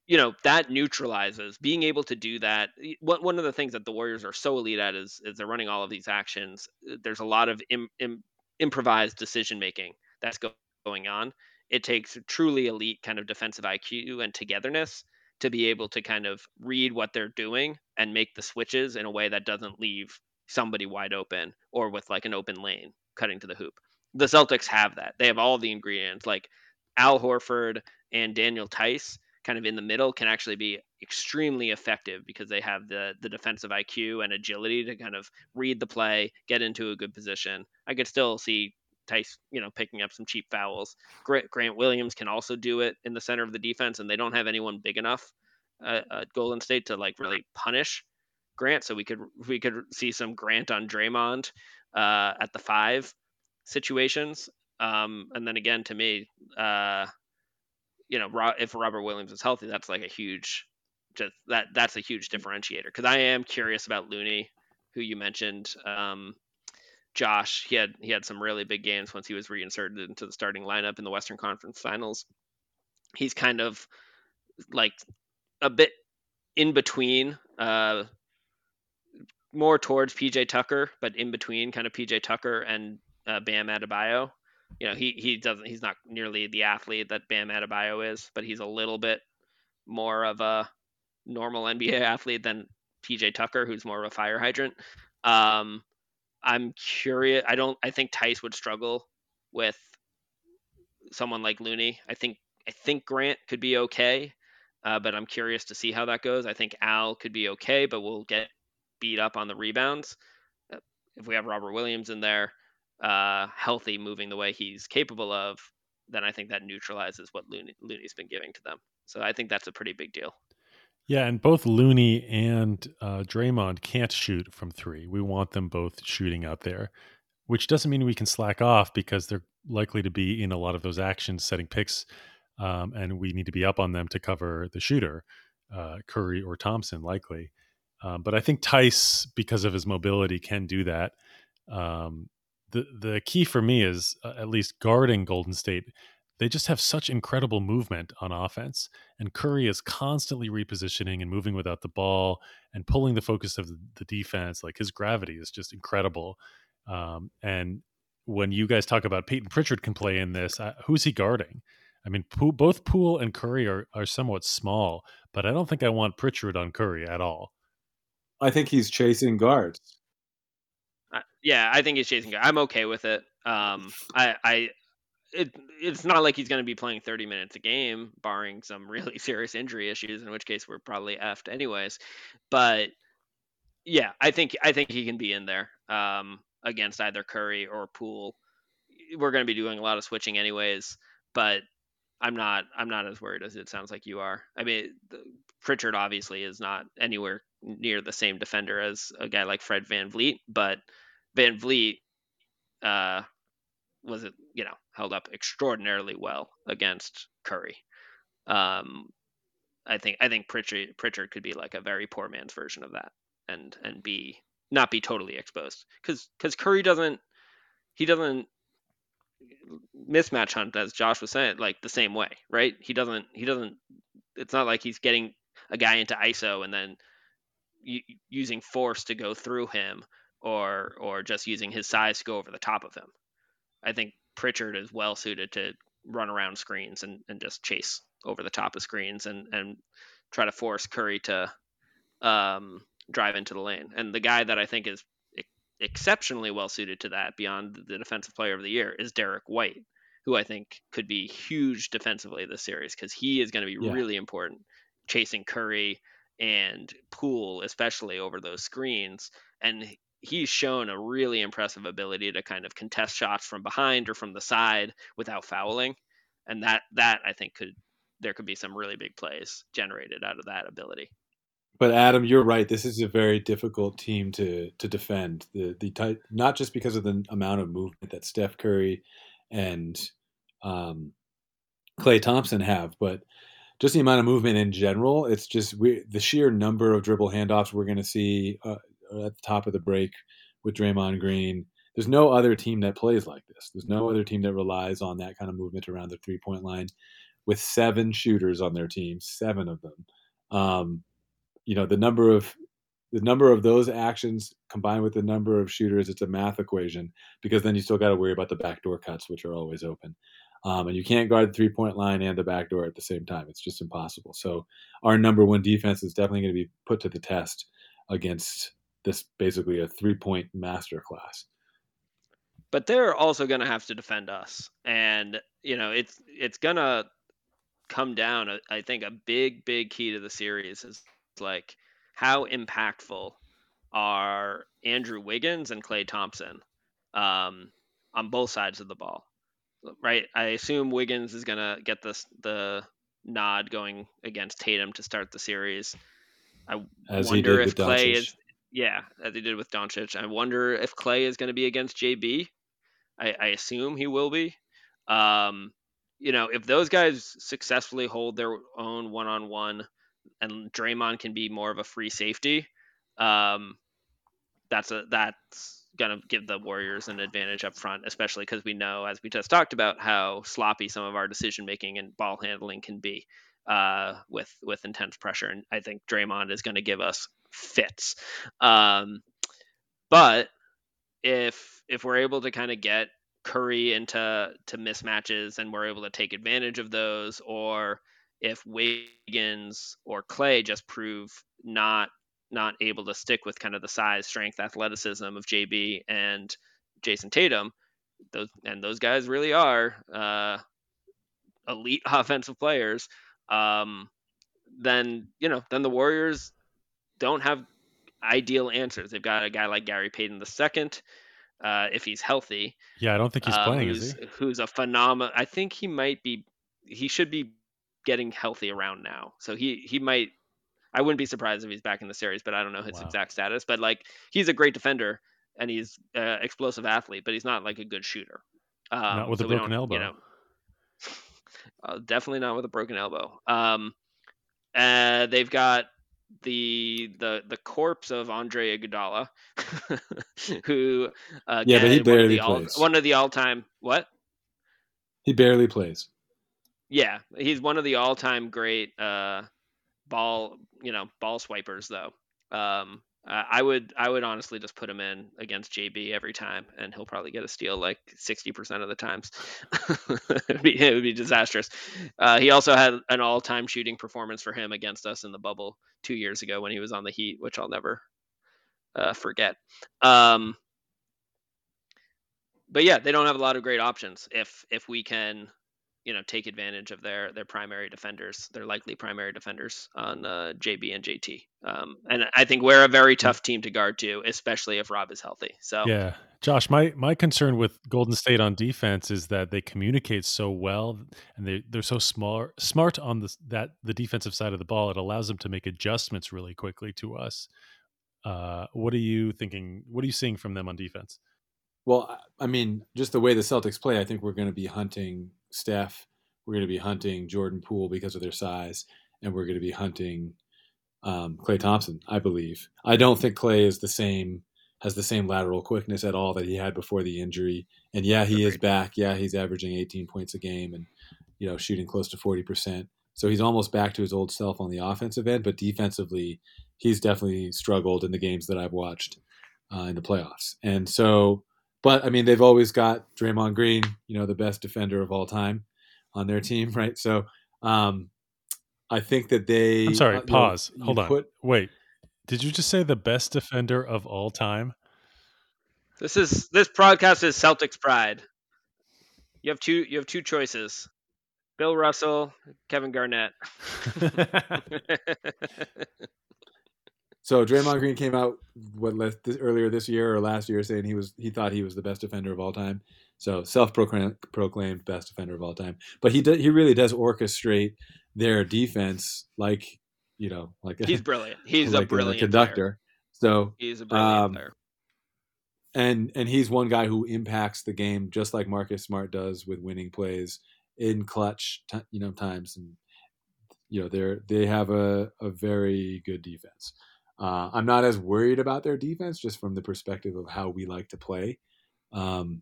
[SPEAKER 4] you know that neutralizes being able to do that one, one of the things that the warriors are so elite at is, is they're running all of these actions there's a lot of Im, Im, improvised decision making that's go, going on it takes truly elite kind of defensive iq and togetherness to be able to kind of read what they're doing and make the switches in a way that doesn't leave somebody wide open or with like an open lane cutting to the hoop the celtics have that they have all the ingredients like al horford and daniel Theis, kind of in the middle can actually be extremely effective because they have the the defensive IQ and agility to kind of read the play, get into a good position. I could still see Theis, you know, picking up some cheap fouls. Grant, Grant Williams can also do it in the center of the defense, and they don't have anyone big enough uh, at Golden State to like really punish Grant. So we could we could see some Grant on Draymond uh, at the five situations. Um, and then again, to me, uh, you know, if Robert Williams is healthy, that's like a huge, just that that's a huge differentiator. Because I am curious about Looney, who you mentioned. Um, Josh, he had he had some really big games once he was reinserted into the starting lineup in the Western Conference Finals. He's kind of like a bit in between, uh, more towards PJ Tucker, but in between kind of PJ Tucker and uh, Bam Adebayo you know, he he doesn't he's not nearly the athlete that Bam Adebayo is, but he's a little bit more of a normal NBA <laughs> athlete than PJ Tucker, who's more of a fire hydrant. Um, I'm curious. I don't. I think Theis would struggle with someone like Looney. I think I think Grant could be okay, uh, but I'm curious to see how that goes. I think Al could be okay, but we'll get beat up on the rebounds. Uh, if we have Robert Williams in there, uh, healthy, moving the way he's capable of, then I think that neutralizes what Looney, Looney's been giving to them. So I think that's a pretty big deal.
[SPEAKER 2] Yeah, and both Looney and uh, Draymond can't shoot from three. We want them both shooting out there, which doesn't mean we can slack off because they're likely to be in a lot of those actions, setting picks, um, and we need to be up on them to cover the shooter, uh, Curry or Thompson, likely. Um, but I think Theis, because of his mobility, can do that. Um, the the key for me is uh, at least guarding Golden State. They just have such incredible movement on offense, and Curry is constantly repositioning and moving without the ball and pulling the focus of the, defense. Like his gravity is just incredible. Um, and when you guys talk about Peyton Pritchard can play in this, uh, who's he guarding? I mean, both Poole and Curry are, are somewhat small, but I don't think I want Pritchard on Curry at all.
[SPEAKER 3] I think he's chasing guards
[SPEAKER 4] yeah, I think he's chasing. Guards. I'm okay with it. Um, I, I, it, it's not like he's going to be playing 30 minutes a game, barring some <laughs> really serious injury issues, in which case we're probably effed anyways. But yeah, I think I think he can be in there um, against either Curry or Poole. We're going to be doing a lot of switching anyways, but I'm not I'm not as worried as it sounds like you are. I mean, Pritchard obviously is not anywhere near the same defender as a guy like Fred VanVleet, but VanVleet uh, was you know held up extraordinarily well against Curry. Um, I think I think Pritchard Pritchard could be like a very poor man's version of that, and and be not be totally exposed because because Curry doesn't he doesn't mismatch hunt as Josh was saying like the same way, right? He doesn't he doesn't. It's not like he's getting a guy into ISO and then using force to go through him or or just using his size to go over the top of him. I think Pritchard is well suited to run around screens and, and just chase over the top of screens and, and try to force Curry to um, drive into the lane. And the guy that I think is exceptionally well suited to that beyond the defensive player of the year is Derrick White, who I think could be huge defensively this series because he is going to be yeah. really important chasing Curry and Poole, especially over those screens. And he's shown a really impressive ability to kind of contest shots from behind or from the side without fouling, and that that I think could there could be some really big plays generated out of that ability.
[SPEAKER 3] But Adam, you're right. This is a very difficult team to to defend. The the type, not just because of the amount of movement that Steph Curry and um, Klay Thompson have, but just the amount of movement in general. It's just we, the sheer number of dribble handoffs we're going to see. Uh, uh, at the top of the break with Draymond Green. There's no other team that plays like this. There's no other team that relies on that kind of movement around the three point line with seven shooters on their team, seven of them. Um, you know, the number of the number of those actions combined with the number of shooters, it's a math equation because then you still got to worry about the backdoor cuts, which are always open. Um, and you can't guard the three point line and the backdoor at the same time. It's just impossible. So our number one defense is definitely going to be put to the test against this basically a three point masterclass.
[SPEAKER 4] But they're also going to have to defend us, and you know it's it's going to come down. I think a big big key to the series is like how impactful are Andrew Wiggins and Klay Thompson um, on both sides of the ball, right? I assume Wiggins is gonna get this the nod going against Tatum to start the series. I
[SPEAKER 3] As
[SPEAKER 4] wonder if Klay is yeah, as he did with Doncic. I wonder if Klay is going to be against JB. I, I assume he will be. Um, you know, if those guys successfully hold their own one on one and Draymond can be more of a free safety, um, that's a that's gonna give the Warriors an advantage up front, especially because we know, as we just talked about, how sloppy some of our decision making and ball handling can be uh, with with intense pressure. And I think Draymond is going to give us fits. Um, but if if we're able to kind of get Curry into to mismatches and we're able to take advantage of those, or if Wiggins or Klay just prove not not able to stick with kind of the size, strength, athleticism of JB and Jayson Tatum, those and those guys really are uh, elite <laughs> offensive players. Um, then you know, then the Warriors don't have ideal answers. They've got a guy like Gary Payton the second, uh, if he's healthy.
[SPEAKER 2] Yeah, I don't think he's
[SPEAKER 4] uh,
[SPEAKER 2] playing.
[SPEAKER 4] Who's,
[SPEAKER 2] Is he?
[SPEAKER 4] who's a phenomenal? I think he might be. He should be getting healthy around now. So he he might. I wouldn't be surprised if he's back in the series, but I don't know his
[SPEAKER 2] Wow.
[SPEAKER 4] exact status. But like, he's a great defender and he's uh, explosive athlete, but he's not like a good shooter. Um,
[SPEAKER 2] Not with a
[SPEAKER 4] so we
[SPEAKER 2] broken elbow.
[SPEAKER 4] You know, <laughs> uh, definitely not with a broken elbow. Um, uh, they've got the the the corpse of Andre Iguodala, <laughs> who uh,
[SPEAKER 3] Yeah, but he
[SPEAKER 4] again, one
[SPEAKER 3] barely
[SPEAKER 4] all,
[SPEAKER 3] plays.
[SPEAKER 4] one of the all time what?
[SPEAKER 3] He barely plays.
[SPEAKER 4] Yeah, he's one of the all time great uh, ball you know ball swipers though. Um, I would I would honestly just put him in against JB every time, and he'll probably get a steal like sixty percent of the times. <laughs> It'd be it would be disastrous. Uh, he also had an all time shooting performance for him against us in the bubble two years ago when he was on the Heat, which I'll never uh, forget. Um, but yeah, they don't have a lot of great options. If if we can, you know, take advantage of their their primary defenders, their likely primary defenders on uh, JB and JT. Um, and I think we're a very tough team to guard too, especially if Rob is healthy. So
[SPEAKER 2] Yeah, Josh, my my concern with Golden State on defense is that they communicate so well, and they they're so smart smart on the that the defensive side of the ball. It allows them to make adjustments really quickly to us. Uh, what are you thinking? What are you seeing from them on defense?
[SPEAKER 3] Well, I- I mean, just the way the Celtics play, I think we're going to be hunting Steph. We're going to be hunting Jordan Poole because of their size, and we're going to be hunting um, Klay Thompson. I believe. I don't think Klay is the same has the same lateral quickness at all that he had before the injury. And yeah, he is back. Yeah, he's averaging 18 points a game and you know shooting close to 40 percent. So he's almost back to his old self on the offensive end, but defensively, he's definitely struggled in the games that I've watched uh, in the playoffs. And so, but I mean, they've always got Draymond Green, you know, the best defender of all time on their team, <laughs> right? So, um, I think that they.
[SPEAKER 2] I'm sorry.
[SPEAKER 3] uh, you know,
[SPEAKER 2] pause.
[SPEAKER 3] you
[SPEAKER 2] Hold on.
[SPEAKER 3] put-
[SPEAKER 2] Wait. Did you just say the best defender of all time?
[SPEAKER 4] this is this broadcast is Celtics pride. You have two you have two choices. Bill Russell, Kevin Garnett. <laughs> <laughs>
[SPEAKER 3] So Draymond Green came out what this, earlier this year or last year saying he was he thought he was the best defender of all time. So self-proclaimed best defender of all time. But he do, he really does orchestrate their defense like you know like
[SPEAKER 4] He's <laughs> brilliant. He's
[SPEAKER 3] like
[SPEAKER 4] a brilliant
[SPEAKER 3] conductor.
[SPEAKER 4] Player.
[SPEAKER 3] So
[SPEAKER 4] He's a brilliant
[SPEAKER 3] Um,
[SPEAKER 4] player.
[SPEAKER 3] and and he's one guy who impacts the game just like Marcus Smart does with winning plays in clutch you know times and you know they're they have a, a very good defense. Uh, I'm not as worried about their defense just from the perspective of how we like to play. Um,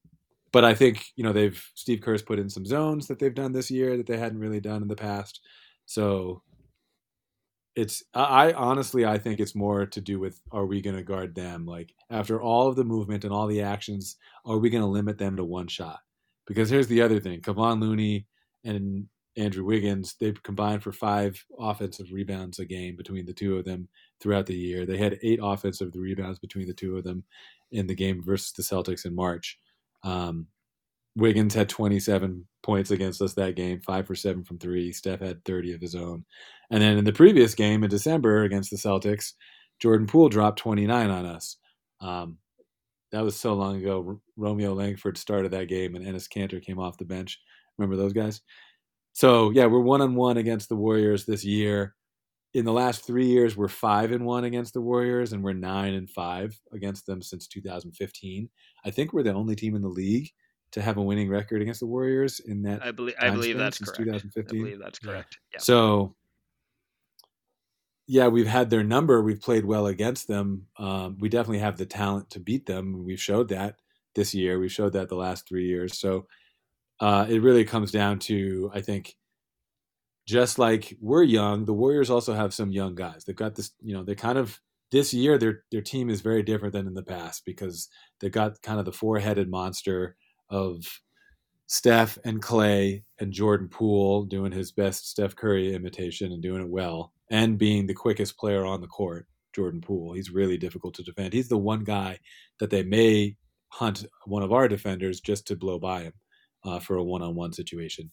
[SPEAKER 3] but I think you know they've Steve Kerr's put in some zones that they've done this year that they hadn't really done in the past. So it's I, I honestly I think it's more to do with are we going to guard them? Like after all of the movement and all the actions, are we going to limit them to one shot? Because here's the other thing: Kevon Looney and Andrew Wiggins they've combined for five offensive rebounds a game between the two of them throughout the year. They had eight offensive rebounds between the two of them in the game versus the Celtics in March. Um, Wiggins had 27 points against us that game, five for seven from three. Steph had 30 of his own. And then in the previous game in December against the Celtics, Jordan Poole dropped 29 on us. Um, that was so long ago. Romeo Langford started that game, and Enes Kanter came off the bench. Remember those guys? So yeah, we're one on one against the Warriors this year. In the last three years, we're five and one against the Warriors, and we're nine and five against them since 2015. I think we're the only team in the league to have a winning record against the Warriors in that.
[SPEAKER 4] I believe I believe that's correct. 2015. I believe that's correct. Yeah.
[SPEAKER 3] So yeah, we've had their number. We've played well against them. Um, we definitely have the talent to beat them. We've showed that this year. We've showed that the last three years. So uh, it really comes down to I think just like we're young, the Warriors also have some young guys. They've got this, you know, they kind of this year their their team is very different than in the past because they've got kind of the four headed monster of Steph and Klay and Jordan Poole doing his best Steph Curry imitation and doing it well, and being the quickest player on the court, Jordan Poole. He's really difficult to defend. He's the one guy that they may hunt one of our defenders just to blow by him uh, for a one on one situation.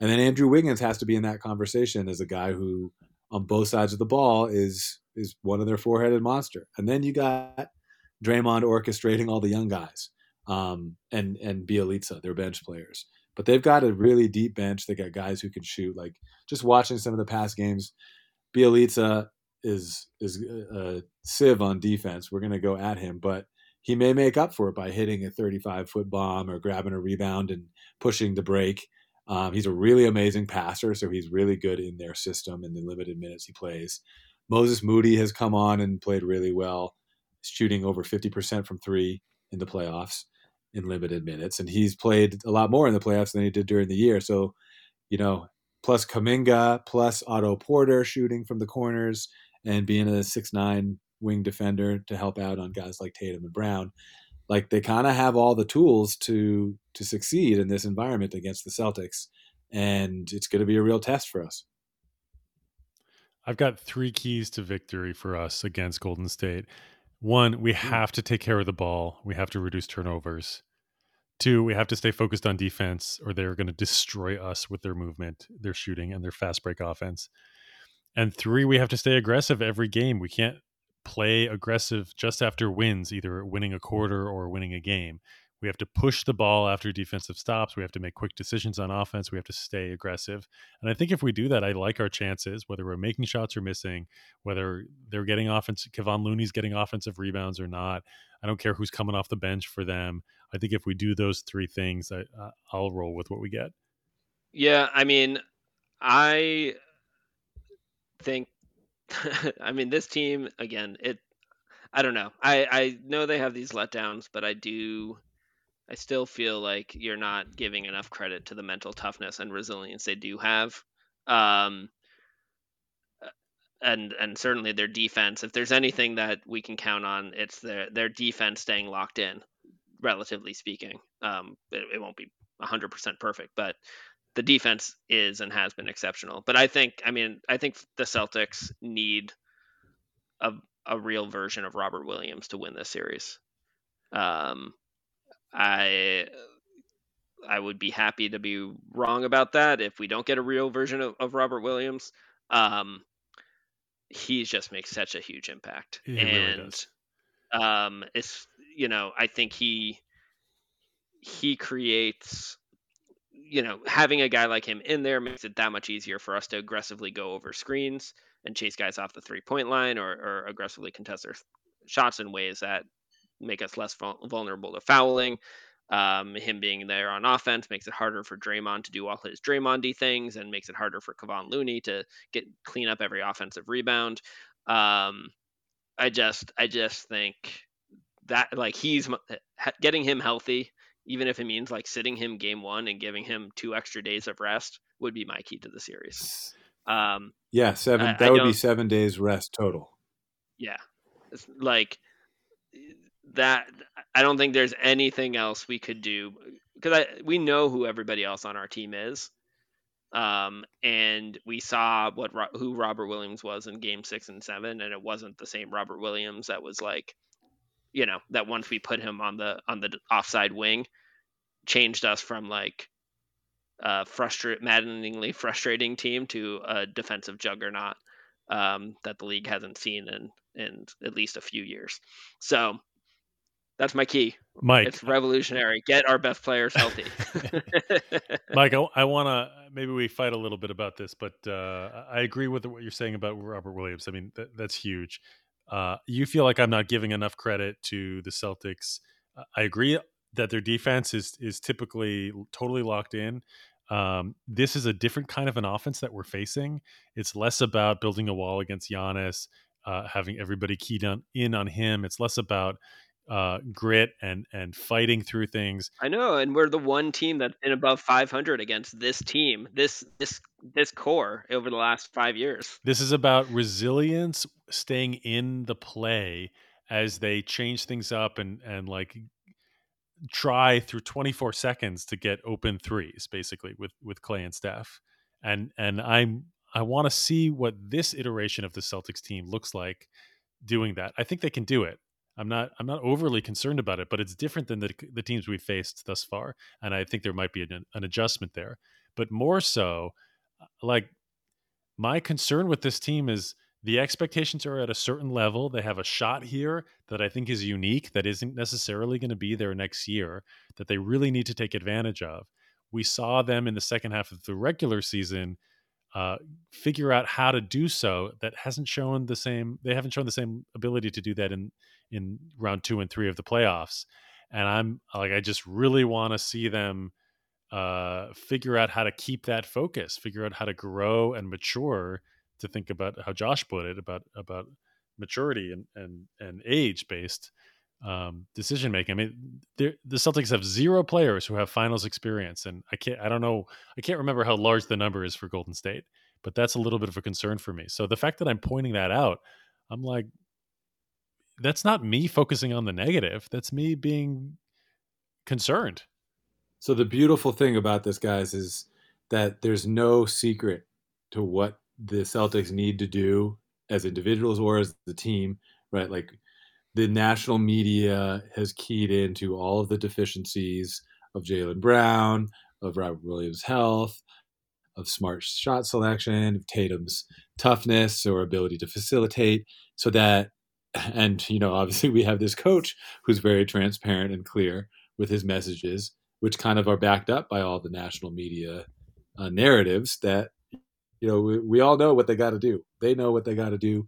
[SPEAKER 3] And then Andrew Wiggins has to be in that conversation as a guy who, on both sides of the ball, is is one of their four headed monster. And then you got Draymond orchestrating all the young guys um, and and Bjelica, their bench players. But they've got a really deep bench. They got guys who can shoot. Like just watching some of the past games, Bjelica is is a sieve on defense. We're going to go at him, but he may make up for it by hitting a 35 foot bomb or grabbing a rebound and pushing the break. Um, he's a really amazing passer, so he's really good in their system in the limited minutes he plays. Moses Moody has come on and played really well, shooting over 50% from three in the playoffs in limited minutes, and he's played a lot more in the playoffs than he did during the year. So, you know, plus Kuminga, plus Otto Porter shooting from the corners, and being a six nine wing defender to help out on guys like Tatum and Brown. Like they kind of have all the tools to to succeed in this environment against the Celtics, and it's going to be a real test for us.
[SPEAKER 2] I've got three keys to victory for us against Golden State. One, we have to take care of the ball. We have to reduce turnovers. Two, we have to stay focused on defense, or they're going to destroy us with their movement, their shooting, and their fast break offense. And three, we have to stay aggressive every game. We can't play aggressive just after wins, either winning a quarter or winning a game. We have to push the ball after defensive stops. We have to make quick decisions on offense. We have to stay aggressive. And I think if we do that, I like our chances, whether we're making shots or missing, whether they're getting offense, Kevon Looney's getting offensive rebounds or not. I don't care who's coming off the bench for them. I think if we do those three things, I, I'll roll with what we get.
[SPEAKER 4] Yeah, I mean, I think, <laughs> I mean, this team again. It, I don't know. I I know they have these letdowns, but I do I still feel like you're not giving enough credit to the mental toughness and resilience they do have. Um, uh, and and certainly their defense. If there's anything that we can count on, it's their their defense staying locked in, relatively speaking. Um, it, it won't be 100% perfect, but the defense is and has been exceptional. But I think, I mean, I think the Celtics need a a real version of Robert Williams to win this series. Um, I I would be happy to be wrong about that if we don't get a real version of, of Robert Williams. Um, he just makes such a huge impact,
[SPEAKER 2] he
[SPEAKER 4] and really um, it's you know I think he he creates you know having a guy like him in there makes it that much easier for us to aggressively go over screens and chase guys off the three point line or, or aggressively contest their shots in ways that make us less vulnerable to fouling. Um, him being there on offense makes it harder for Draymond to do all his Draymondy things and makes it harder for Kevon Looney to get clean up every offensive rebound. Um, I just I just think that like he's getting him healthy even if it means like sitting him game one and giving him two extra days of rest, would be my key to the series. Um,
[SPEAKER 3] yeah, seven.
[SPEAKER 4] I-
[SPEAKER 3] that
[SPEAKER 4] I
[SPEAKER 3] would be seven days rest total.
[SPEAKER 4] yeah, it's like that. I don't think there's anything else we could do because I we know who everybody else on our team is. Um, and we saw what who Robert Williams was in Game Six and Seven, and it wasn't the same Robert Williams that was like, you know, that once we put him on the on the offside wing, changed us from like a frustrate, maddeningly frustrating team to a defensive juggernaut um, that the league hasn't seen in in at least a few years. So that's my key.
[SPEAKER 2] Mike,
[SPEAKER 4] It's revolutionary. Get our best players healthy. <laughs> <laughs>
[SPEAKER 2] Mike, I, I want to maybe we fight a little bit about this, but uh, I agree with what you're saying about Robert Williams. I mean, that, that's huge. Uh, you feel like I'm not giving enough credit to the Celtics. Uh, I agree that their defense is is typically totally locked in. Um, this is a different kind of an offense that we're facing. It's less about building a wall against Giannis, uh, having everybody keyed on, in on him. It's less about uh, grit and and fighting through things.
[SPEAKER 4] I know, and we're the one team that's been above 500 against this team, this this this core over the last five years.
[SPEAKER 2] This is about resilience, staying in the play as they change things up and and like try through 24 seconds to get open threes basically with with Klay and Steph. And and I'm I want to see what this iteration of the Celtics team looks like doing that. I think they can do it. I'm not I'm not overly concerned about it, but it's different than the the teams we've faced thus far, and I think there might be an, an adjustment there. But more so, uh, like my concern with this team is the expectations are at a certain level. They have a shot here that I think is unique, that isn't necessarily going to be there next year, that they really need to take advantage of. We saw them in the second half of the regular season uh, figure out how to do so. That hasn't shown the same. They haven't shown the same ability to do that in in round two and three of the playoffs. And I'm like, I just really want to see them uh, figure out how to keep that focus, figure out how to grow and mature. To think about how Josh put it about about maturity and and and age based um, decision making. I mean, the Celtics have zero players who have finals experience, and I can't. I don't know. I can't remember how large the number is for Golden State, but that's a little bit of a concern for me. So the fact that I'm pointing that out, I'm like, that's not me focusing on the negative. That's me being concerned.
[SPEAKER 3] So the beautiful thing about this, guys, is that there's no secret to what the Celtics need to do as individuals or as the team, right? Like the national media has keyed into all of the deficiencies of Jaylen Brown, of Robert Williams' health, of smart shot selection, of Tatum's toughness or ability to facilitate, so that, <laughs> and you know, obviously we have this coach who's very transparent and clear with his messages, which kind of are backed up by all the national media uh, narratives that you know we, we all know what they got to do. They know what they got to do.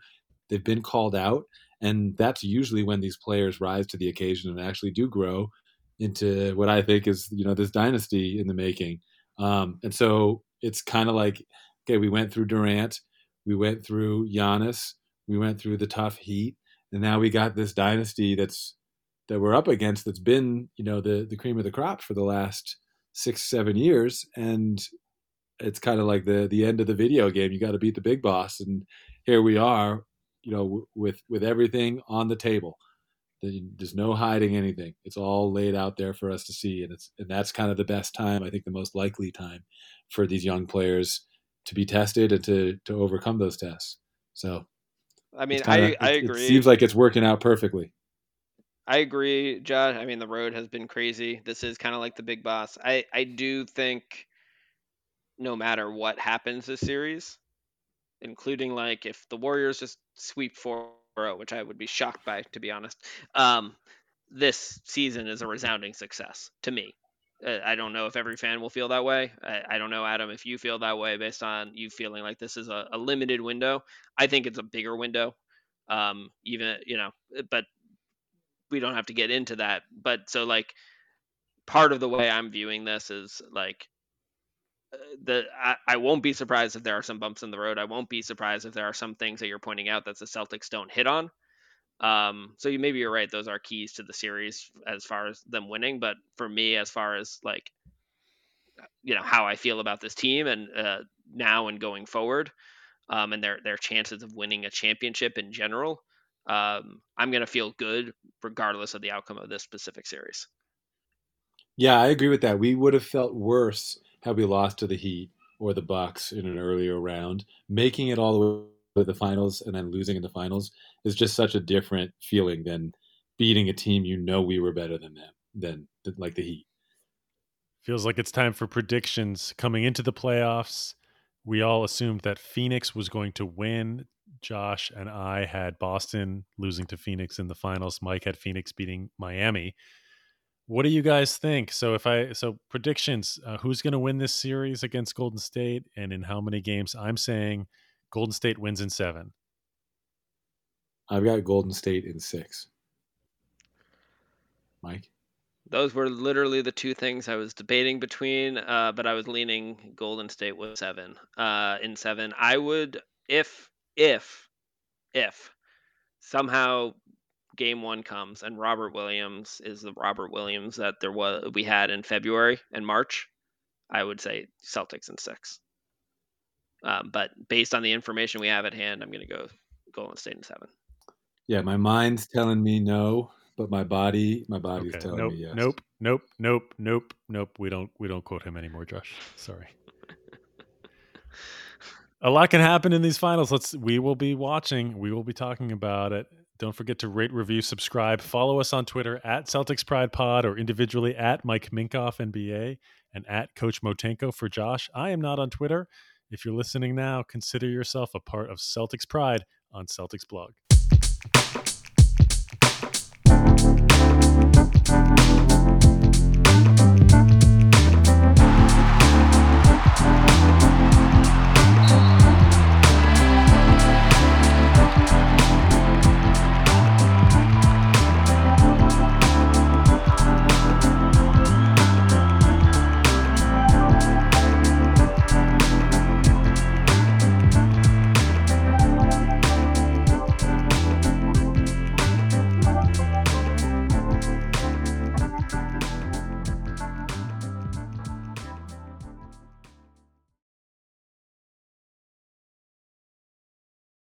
[SPEAKER 3] They've been called out, and that's usually when these players rise to the occasion and actually do grow into what I think is you know this dynasty in the making. Um, and so it's kind of like okay, we went through Durant, we went through Giannis, we went through the tough Heat, and now we got this dynasty that's that we're up against that's been you know the the cream of the crop for the last six seven years and it's kind of like the the end of the video game you got to beat the big boss and here we are you know w- with with everything on the table there's no hiding anything it's all laid out there for us to see and it's and that's kind of the best time i think the most likely time for these young players to be tested and to to overcome those tests so
[SPEAKER 4] I mean,
[SPEAKER 3] kinda-
[SPEAKER 4] I I
[SPEAKER 3] it-
[SPEAKER 4] agree.
[SPEAKER 3] it seems like it's working out perfectly
[SPEAKER 4] I agree, Josh. I mean, the road has been crazy. This is kind of like the big boss. I I do think no matter what happens this series, including like if the Warriors just sweep 4 which I would be shocked by to be honest. Um this season is a resounding success to me. Uh, I don't know if every fan will feel that way. I, I don't know, Adam, if you feel that way based on you feeling like this is a, a limited window. I think it's a bigger window. Um, even you know, but we don't have to get into that. But so like part of the way I'm viewing this is like the I, I won't be surprised if there are some bumps in the road. I won't be surprised if there are some things that you're pointing out that the Celtics don't hit on. Um, so you maybe you're right; those are keys to the series as far as them winning. But for me, as far as like you know how I feel about this team and uh, now and going forward, um, and their their chances of winning a championship in general, um, I'm to feel good regardless of the outcome of this specific series.
[SPEAKER 3] Yeah, I agree with that. We would have felt worse had we lost to the Heat or the Bucks in an earlier round. Making it all the way to the finals and then losing in the finals is just such a different feeling than beating a team you know we were better than them than like the Heat.
[SPEAKER 2] Feels like it's time for predictions coming into the playoffs. We all assumed that Phoenix was going to win. Josh and I had Boston losing to Phoenix in the finals. Mike had Phoenix beating Miami. What do you guys think? So if I so predictions, uh, who's going to win this series against Golden State and in how many games? I'm saying Golden State wins in 7.
[SPEAKER 3] I've got Golden State in 6. Mike
[SPEAKER 4] those were literally the two things I was debating between, uh, but I was leaning Golden State with seven. Uh, in seven, I would if if if somehow game one comes and Robert Williams is the Robert Williams that there was we had in February and March, I would say Celtics in six. Um, but based on the information we have at hand, I'm going to go Golden State in seven.
[SPEAKER 3] Yeah, my mind's telling me no, but my body, my body's okay. telling
[SPEAKER 2] nope,
[SPEAKER 3] me yes.
[SPEAKER 2] Nope, nope, nope, nope, nope. We don't we don't quote him anymore, Josh. Sorry. <laughs> a lot can happen in these finals. Let's we will be watching. We will be talking about it. Don't forget to rate, review, subscribe. Follow us on Twitter at Celtics Pride Pod or individually at Mike Minkoff NBA and at Coach Motenko for Josh. I am not on Twitter. If you're listening now, consider yourself a part of Celtics Pride on Celtics Blog.